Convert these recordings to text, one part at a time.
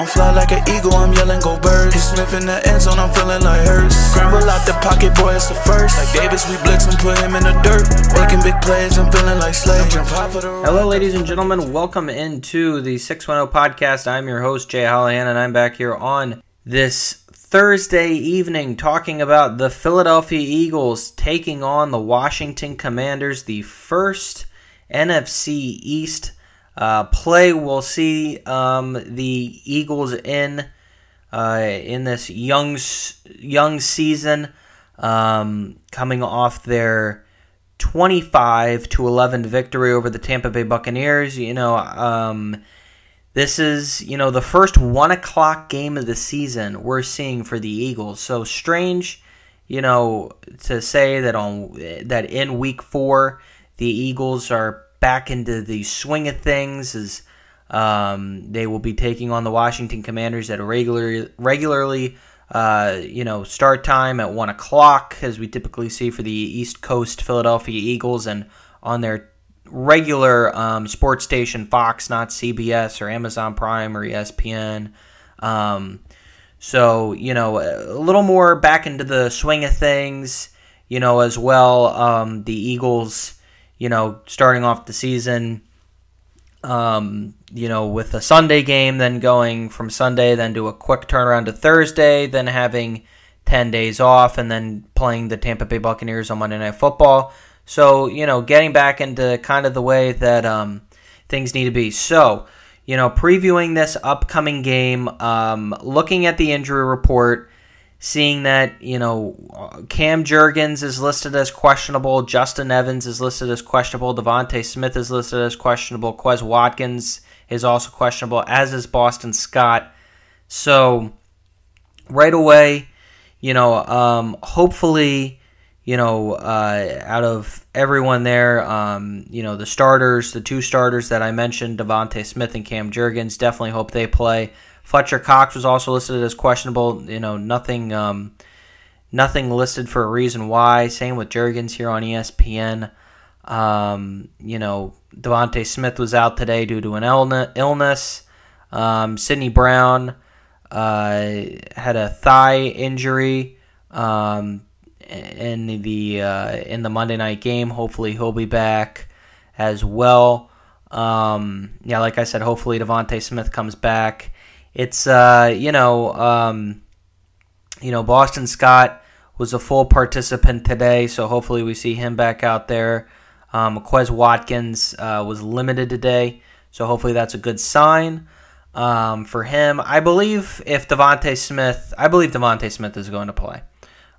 I'm fly like an eagle, I'm yelling go birds. He's Smith in the end zone, I'm feeling like Hurts. Scramble out the pocket, boy, it's the first. Like Davis, we blitz and put him in the dirt. Making big plays, I'm feeling like Slay. Hello, ladies and gentlemen. Welcome into the 610 podcast. I'm your host, Jay Hollihan, and I'm back here on this Thursday evening talking about the Philadelphia Eagles taking on the Washington Commanders, the first NFC East uh, play. We'll see um, the Eagles in uh, in this young young season, um, coming off their 25 to 11 victory over the Tampa Bay Buccaneers. You know, um, this is you know the first one o'clock game of the season we're seeing for the Eagles. So strange, you know, to say that on that in week four the Eagles are back into the swing of things as um, they will be taking on the Washington Commanders at a regular, regularly, uh, you know, start time at one o'clock, as we typically see for the East Coast Philadelphia Eagles, and on their regular um, sports station Fox, not CBS or Amazon Prime or ESPN. Um, so you know, a little more back into the swing of things, you know, as well. Um, the Eagles you know, starting off the season, um, you know, with a Sunday game, then going from Sunday, then to a quick turnaround to Thursday, then having 10 days off, and then playing the Tampa Bay Buccaneers on Monday Night Football. So, you know, getting back into kind of the way that um, things need to be. So, you know, previewing this upcoming game, um, looking at the injury report, seeing that you know Cam Jurgens is listed as questionable, Justin Evans is listed as questionable, DeVonta Smith is listed as questionable, Quez Watkins is also questionable, as is Boston Scott. So right away, you know, um, hopefully, you know, uh, out of everyone there, um, you know, the starters, the two starters that I mentioned, DeVonta Smith and Cam Jurgens, definitely hope they play. Fletcher Cox was also listed as questionable. You know, nothing, um, nothing listed for a reason why. Same with Jurgens here on ESPN. Um, you know, DeVonta Smith was out today due to an illness. Um, Sydney Brown uh, had a thigh injury um, in the uh, in the Monday night game. Hopefully, he'll be back as well. Um, yeah, like I said, hopefully DeVonta Smith comes back it's uh, you know, um, you know, Boston Scott was a full participant today, so hopefully we see him back out there. Um, Quez Watkins uh, was limited today, so hopefully that's a good sign um, for him. I believe if DeVonta Smith, I believe DeVonta Smith is going to play.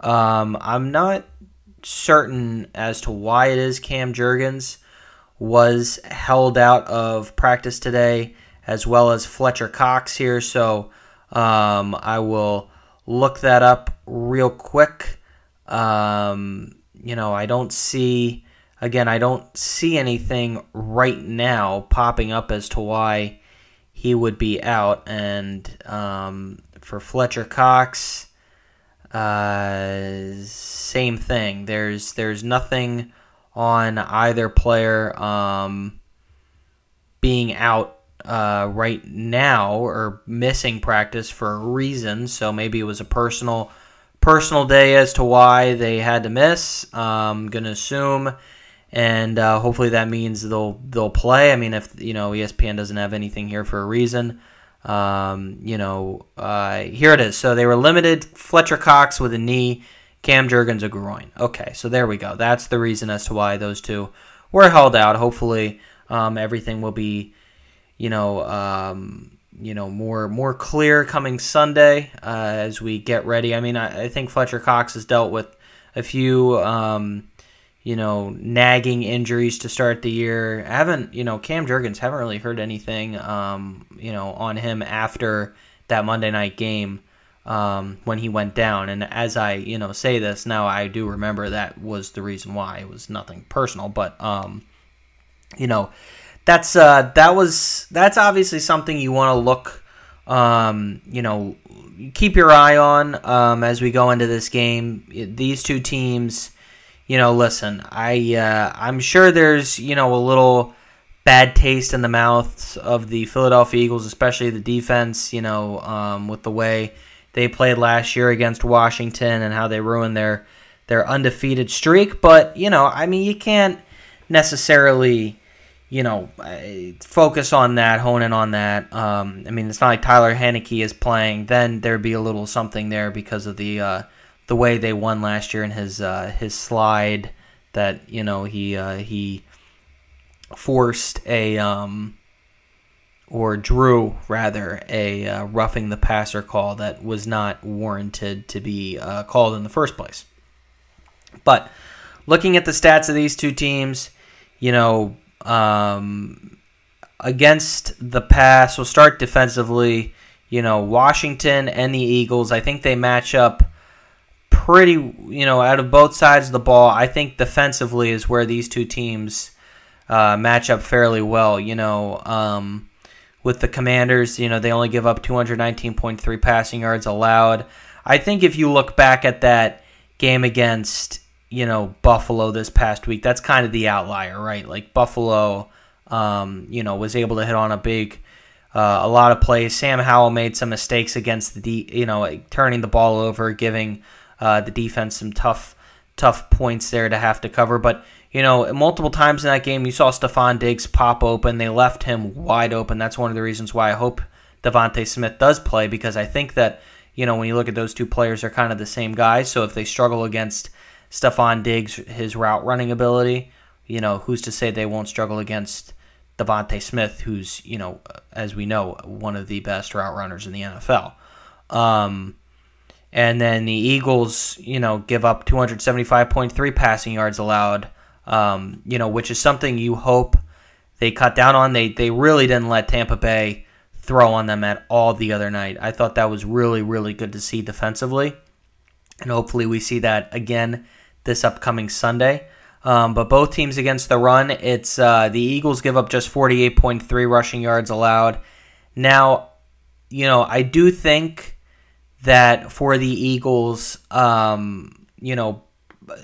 Um, I'm not certain as to why it is Cam Jurgens was held out of practice today as well as Fletcher Cox here. So um, I will look that up real quick. Um, you know, I don't see, again, I don't see anything right now popping up as to why he would be out. And um, for Fletcher Cox, uh, same thing. There's there's nothing on either player um, being out uh, right now or missing practice for a reason. So maybe it was a personal personal day as to why they had to miss. I'm gonna assume, and uh, hopefully that means they'll they'll play. I mean, if you know ESPN doesn't have anything here for a reason. Um, you know, uh, here it is. So they were limited. Fletcher Cox with a knee, Cam Jurgens a groin. Okay, so there we go. That's the reason as to why those two were held out. Hopefully, um, everything will be you know, um, you know, more more clear coming Sunday uh, as we get ready. I mean, I, I, think Fletcher Cox has dealt with a few, um, you know, nagging injuries to start the year. I haven't, you know, Cam Jurgens haven't really heard anything, um, you know, on him after that Monday night game. Um, when he went down. And as I, you know, say this now, I do remember that was the reason why. It was nothing personal, but, um, you know, that's uh, that was that's obviously something you want to look, um, you know, keep your eye on um, as we go into this game. These two teams, you know, listen, I uh, I'm sure there's you know a little bad taste in the mouths of the Philadelphia Eagles, especially the defense. You know, um, with the way they played last year against Washington and how they ruined their their undefeated streak. But you know, I mean, you can't necessarily you know, focus on that, hone in on that. Um, I mean, it's not like Tyler Heinicke is playing. Then there'd be a little something there because of the uh, the way they won last year and his uh, his slide that you know he uh, he forced a um, or drew rather a uh, roughing the passer call that was not warranted to be uh, called in the first place. But looking at the stats of these two teams, you know um, against the pass, we'll start defensively. You know, Washington and the Eagles, I think they match up pretty, you know, out of both sides of the ball. I think defensively is where these two teams uh, match up fairly well. You know, um, with the Commanders, you know, they only give up 219.3 passing yards allowed. I think if you look back at that game against you know Buffalo this past week. That's kind of the outlier, right? Like Buffalo, um, you know, was able to hit on a big, uh, a lot of plays. Sam Howell made some mistakes against the, de- you know, turning the ball over, giving uh, the defense some tough, tough points there to have to cover. But you know, multiple times in that game, you saw Stefon Diggs pop open. They left him wide open. That's one of the reasons why I hope DeVonta Smith does play because I think that you know when you look at those two players, they're kind of the same guys. So if they struggle against Stefon Diggs, his route running ability, you know, who's to say they won't struggle against DeVonta Smith, who's, you know, as we know, one of the best route runners in the NFL. Um, and then the Eagles, you know, give up 275.3 passing yards allowed, um, you know, which is something you hope they cut down on. They, they really didn't let Tampa Bay throw on them at all the other night. I thought that was really, really good to see defensively. And hopefully we see that again this upcoming Sunday. Um, but both teams against the run, it's uh, the Eagles give up just 48.3 rushing yards allowed. Now, you know, I do think that for the Eagles, um, you know,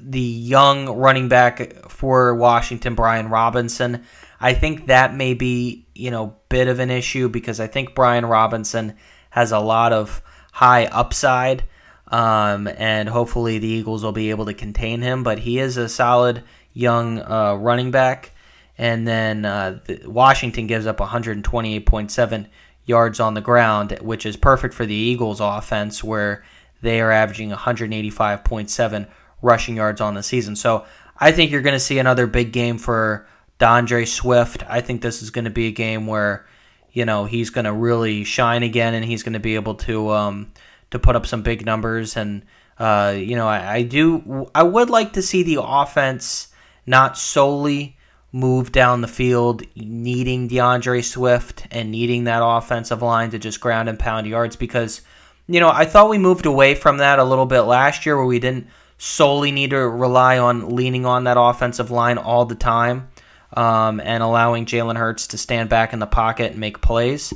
the young running back for Washington, Brian Robinson, I think that may be, you know, bit of an issue because I think Brian Robinson has a lot of high upside. Um, and hopefully the Eagles will be able to contain him. But he is a solid young uh, running back. And then uh, the, Washington gives up 128.7 yards on the ground, which is perfect for the Eagles' offense, where they are averaging 185.7 rushing yards on the season. So I think you're going to see another big game for D'Andre Swift. I think this is going to be a game where, you know, he's going to really shine again, and he's going to be able to. Um, to put up some big numbers. And uh, you know, I, I, do. I would like to see the offense not solely move down the field, needing D'Andre Swift and needing that offensive line to just ground and pound yards. Because you know, I thought we moved away from that a little bit last year, where we didn't solely need to rely on leaning on that offensive line all the time. Um, and allowing Jalen Hurts to stand back in the pocket and make plays.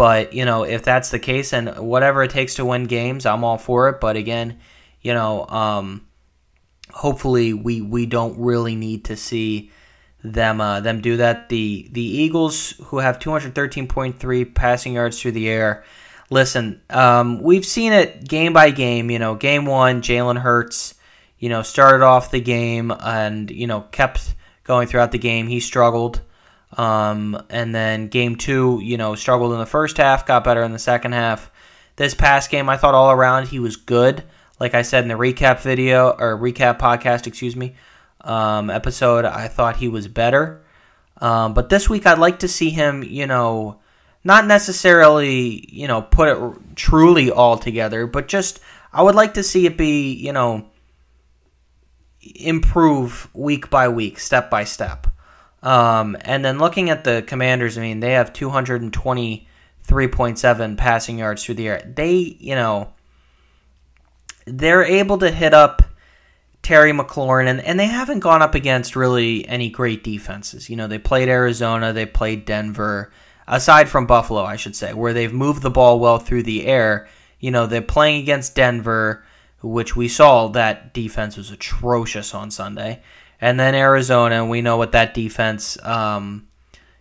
But, you know, if that's the case and whatever it takes to win games, I'm all for it. But again, you know, um, hopefully we, we don't really need to see them uh, them do that. The the Eagles who have 213.3 passing yards through the air. Listen, um, we've seen it game by game. You know, game one, Jalen Hurts, you know, started off the game and you know kept going throughout the game. He struggled. Um, and then game two, you know, struggled in the first half, got better in the second half. This past game, I thought all around he was good. Like I said in the recap video or recap podcast, excuse me, um, episode, I thought he was better. Um, but this week, I'd like to see him, you know, not necessarily, you know, put it truly all together, but just I would like to see it be, you know, improve week by week, step by step. Um, and then looking at the Commanders, I mean, they have 223.7 passing yards through the air. They, you know, they're able to hit up Terry McLaurin, and, and they haven't gone up against really any great defenses. You know, they played Arizona, they played Denver, aside from Buffalo, I should say, where they've moved the ball well through the air. You know, they're playing against Denver, which we saw that defense was atrocious on Sunday and then Arizona. And we know what that defense, um,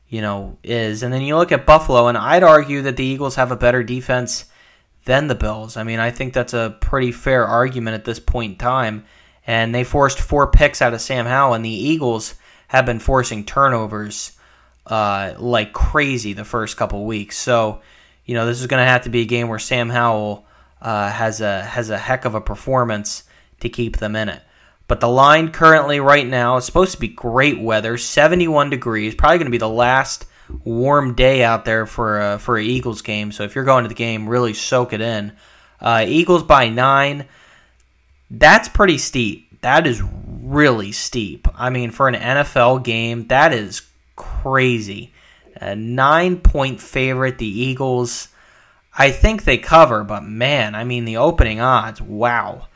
you know, is. And then you look at Buffalo, and I'd argue that the Eagles have a better defense than the Bills. I mean, I think that's a pretty fair argument at this point in time. And they forced four picks out of Sam Howell, and the Eagles have been forcing turnovers uh, like crazy the first couple weeks. So, you know, this is going to have to be a game where Sam Howell uh, has a has a heck of a performance to keep them in it. But the line currently, right now, is supposed to be great weather, 71 degrees. Probably going to be the last warm day out there for a, for an Eagles game. So if you're going to the game, really soak it in. Uh, Eagles by nine. That's pretty steep. That is really steep. I mean, for an NFL game, that is crazy. A nine point favorite, the Eagles. I think they cover, but man, I mean, the opening odds, wow.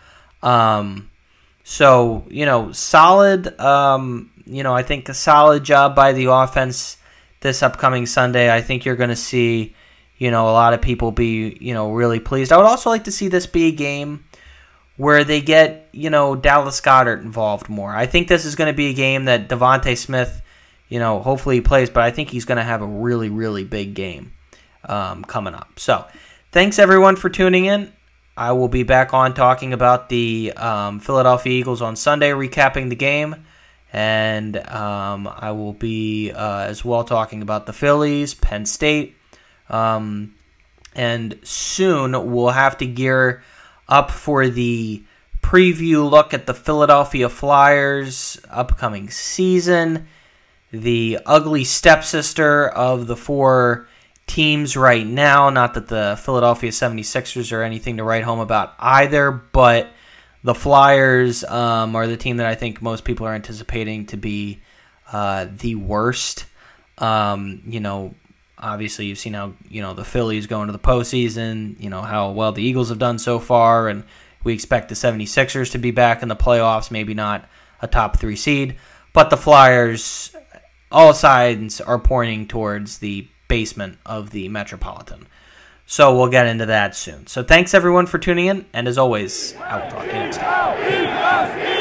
Um, so, you know, solid, um, you know, I think a solid job by the offense this upcoming Sunday. I think you're going to see, you know, a lot of people be, you know, really pleased. I would also like to see this be a game where they get, you know, Dallas Goedert involved more. I think this is going to be a game that DeVonta Smith, you know, hopefully he plays, but I think he's going to have a really, really big game um, coming up. So, thanks everyone for tuning in. I will be back on talking about the um, Philadelphia Eagles on Sunday, recapping the game. And um, I will be uh, as well talking about the Phillies, Penn State. Um, and soon we'll have to gear up for the preview look at the Philadelphia Flyers upcoming season. The ugly stepsister of the four teams right now. Not that the Philadelphia 76ers are anything to write home about either, but the Flyers um, are the team that I think most people are anticipating to be uh, the worst. Um, you know, obviously you've seen how you know the Phillies going to the postseason. You know how well the Eagles have done so far, and we expect the 76ers to be back in the playoffs. Maybe not a top three seed, but the Flyers. All signs are pointing towards the basement of the Metropolitan. So we'll get into that soon. So thanks everyone for tuning in, and as always, I will talk to you next time.